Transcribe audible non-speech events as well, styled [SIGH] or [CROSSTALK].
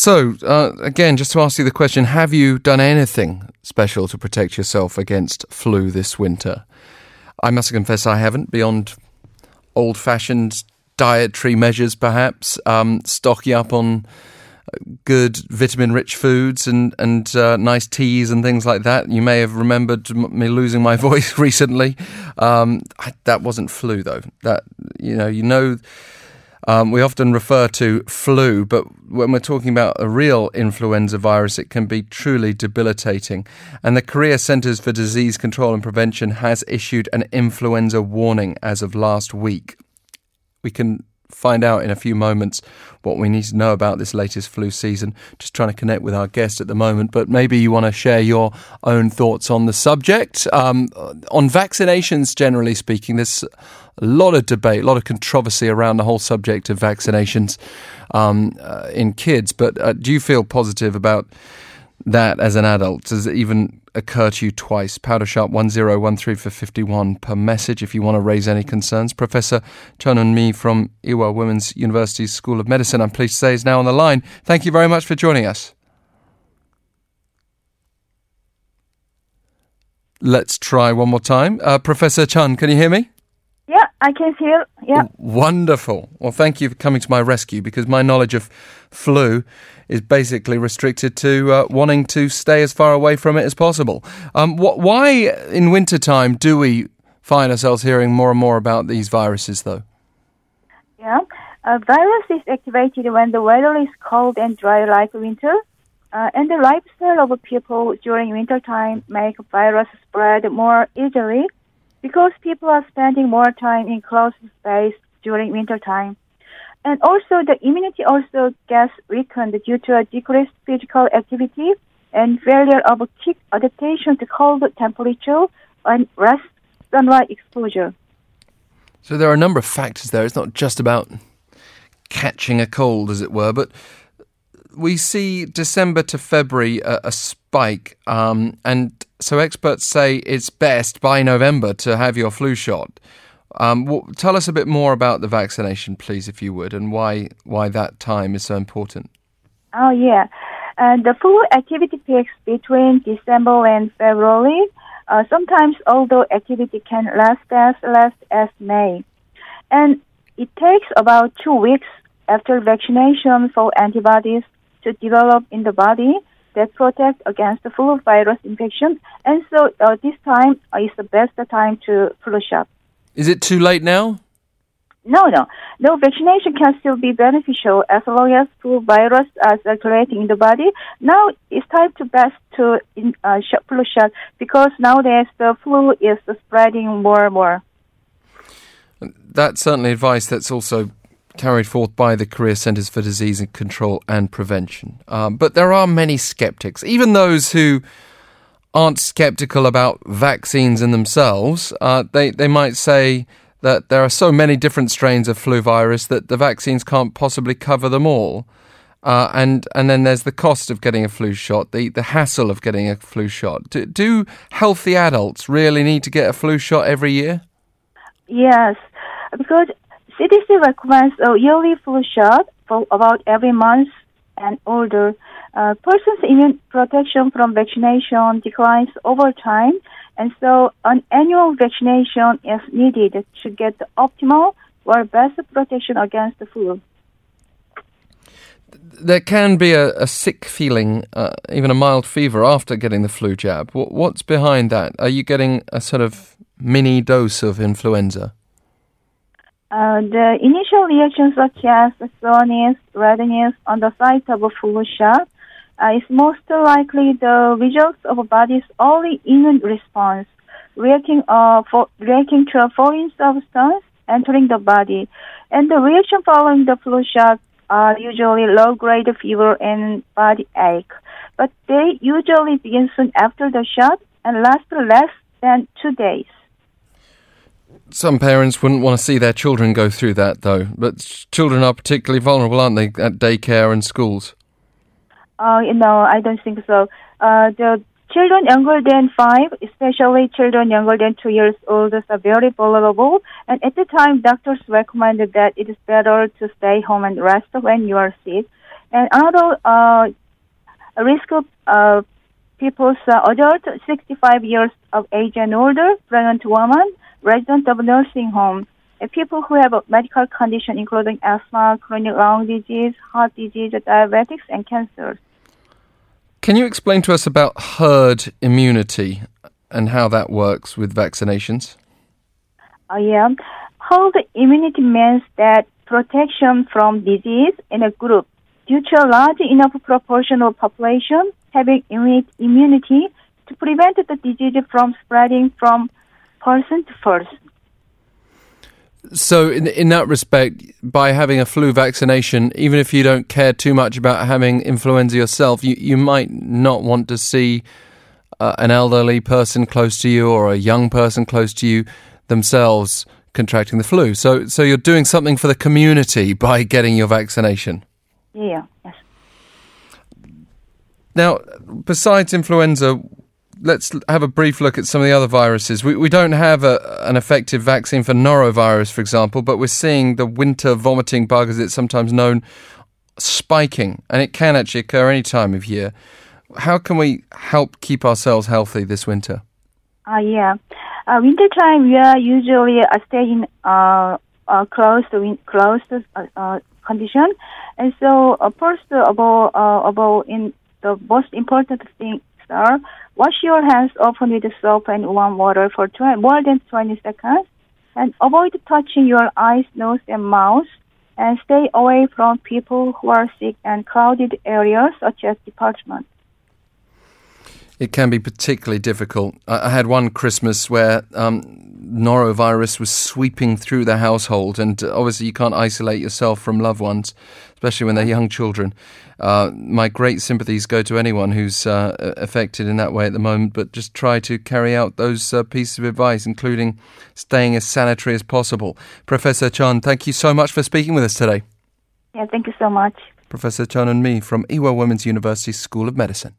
So, uh, again, just to ask you the question have you done anything special to protect yourself against flu this winter? I must confess I haven't, beyond old fashioned dietary measures, perhaps, um, stocking up on good vitamin rich foods and, and uh, nice teas and things like that. You may have remembered me losing my [LAUGHS] voice recently. Um, I, that wasn't flu, though. That, you know, you know um, we often refer to flu, but when we're talking about a real influenza virus, it can be truly debilitating. And the Korea Centers for Disease Control and Prevention has issued an influenza warning as of last week. We can find out in a few moments what we need to know about this latest flu season. Just trying to connect with our guest at the moment, but maybe you want to share your own thoughts on the subject. Um, on vaccinations, generally speaking, there's a lot of debate, a lot of controversy around the whole subject of vaccinations um, uh, in kids. But uh, do you feel positive about that as an adult? Does it even occur to you twice. Powder sharp 1013 for 51 per message if you want to raise any concerns. Professor Chun Mi from Ewha Women's University School of Medicine, I'm pleased to say, is now on the line. Thank you very much for joining us. Let's try one more time. Uh, Professor Chun, can you hear me? Yeah, I can hear. You yeah. Wonderful. Well, thank you for coming to my rescue because my knowledge of flu is basically restricted to uh, wanting to stay as far away from it as possible. Um, wh- why in wintertime do we find ourselves hearing more and more about these viruses, though? Yeah, a virus is activated when the weather is cold and dry like winter. Uh, and the lifestyle of people during wintertime make virus spread more easily because people are spending more time in closed space during wintertime. And also the immunity also gets weakened due to a decreased physical activity and failure of quick adaptation to cold temperature and less sunlight exposure. So there are a number of factors there. It's not just about catching a cold, as it were, but we see December to February a, a spike, um, and so experts say it's best by November to have your flu shot. Um, well, tell us a bit more about the vaccination, please, if you would, and why why that time is so important. Oh yeah, and the flu activity peaks between December and February. Uh, sometimes, although activity can last as last as May, and it takes about two weeks after vaccination for antibodies to develop in the body that protect against the flu virus infection. And so uh, this time uh, is the best time to flu shot. Is it too late now? No, no. No, vaccination can still be beneficial as long as flu virus are circulating in the body. Now it's time to best to in, uh, shot, flu shot because nowadays the flu is spreading more and more. That's certainly advice that's also carried forth by the Korea Centers for Disease Control and Prevention. Um, but there are many skeptics, even those who aren't skeptical about vaccines in themselves. Uh, they, they might say that there are so many different strains of flu virus that the vaccines can't possibly cover them all. Uh, and and then there's the cost of getting a flu shot, the, the hassle of getting a flu shot. Do, do healthy adults really need to get a flu shot every year? Yes, because CDC recommends a yearly flu shot for about every month and older. Uh, person's immune protection from vaccination declines over time, and so an annual vaccination is needed to get the optimal or best protection against the flu. There can be a, a sick feeling, uh, even a mild fever after getting the flu jab. what's behind that? Are you getting a sort of mini dose of influenza? Uh, the initial reactions such as soreness, redness on the site of a flu shot uh, is most likely the result of a body's early immune response, reacting, uh, for, reacting to a foreign substance entering the body. And the reaction following the flu shot are usually low-grade fever and body ache, but they usually begin soon after the shot and last less than two days. Some parents wouldn't want to see their children go through that, though. But children are particularly vulnerable, aren't they, at daycare and schools? Uh, no, I don't think so. Uh, the children younger than five, especially children younger than two years old, are very vulnerable. And at the time, doctors recommended that it is better to stay home and rest when you are sick. And another uh, risk of uh, people's uh, adult 65 years of age and older, pregnant women, residents of nursing homes, and people who have a medical condition including asthma, chronic lung disease, heart disease, diabetics, and cancers. Can you explain to us about herd immunity and how that works with vaccinations? Uh, yeah. Herd immunity means that protection from disease in a group due to a large enough proportion of population having innate immunity to prevent the disease from spreading from person to person. So, in in that respect, by having a flu vaccination, even if you don't care too much about having influenza yourself, you you might not want to see uh, an elderly person close to you or a young person close to you themselves contracting the flu. So, so you're doing something for the community [LAUGHS] by getting your vaccination. Yeah. Yes. Now, besides influenza, let's have a brief look at some of the other viruses. We, we don't have a, an effective vaccine for norovirus, for example, but we're seeing the winter vomiting bug, as it's sometimes known, spiking, and it can actually occur any time of year. How can we help keep ourselves healthy this winter? Uh, yeah. Uh, winter time, we are usually uh, staying uh, uh, closed, closed uh, uh, condition. And so, uh, first of all, uh, about in the most important things are wash your hands often with soap and warm water for 20, more than 20 seconds, and avoid touching your eyes, nose, and mouth, and stay away from people who are sick and crowded areas such as departments. It can be particularly difficult. I, had one Christmas where um, norovirus was sweeping through the household, and obviously you can't isolate yourself from loved ones, especially when they're young children. Uh, my great sympathies go to anyone who's uh, affected in that way at the moment, but just try to carry out those uh, pieces of advice, including staying as sanitary as possible. Professor Chun, thank you so much for speaking with us today. Yeah, thank you so much. Professor Chun Eun-mi from Ewha Women's University School of Medicine.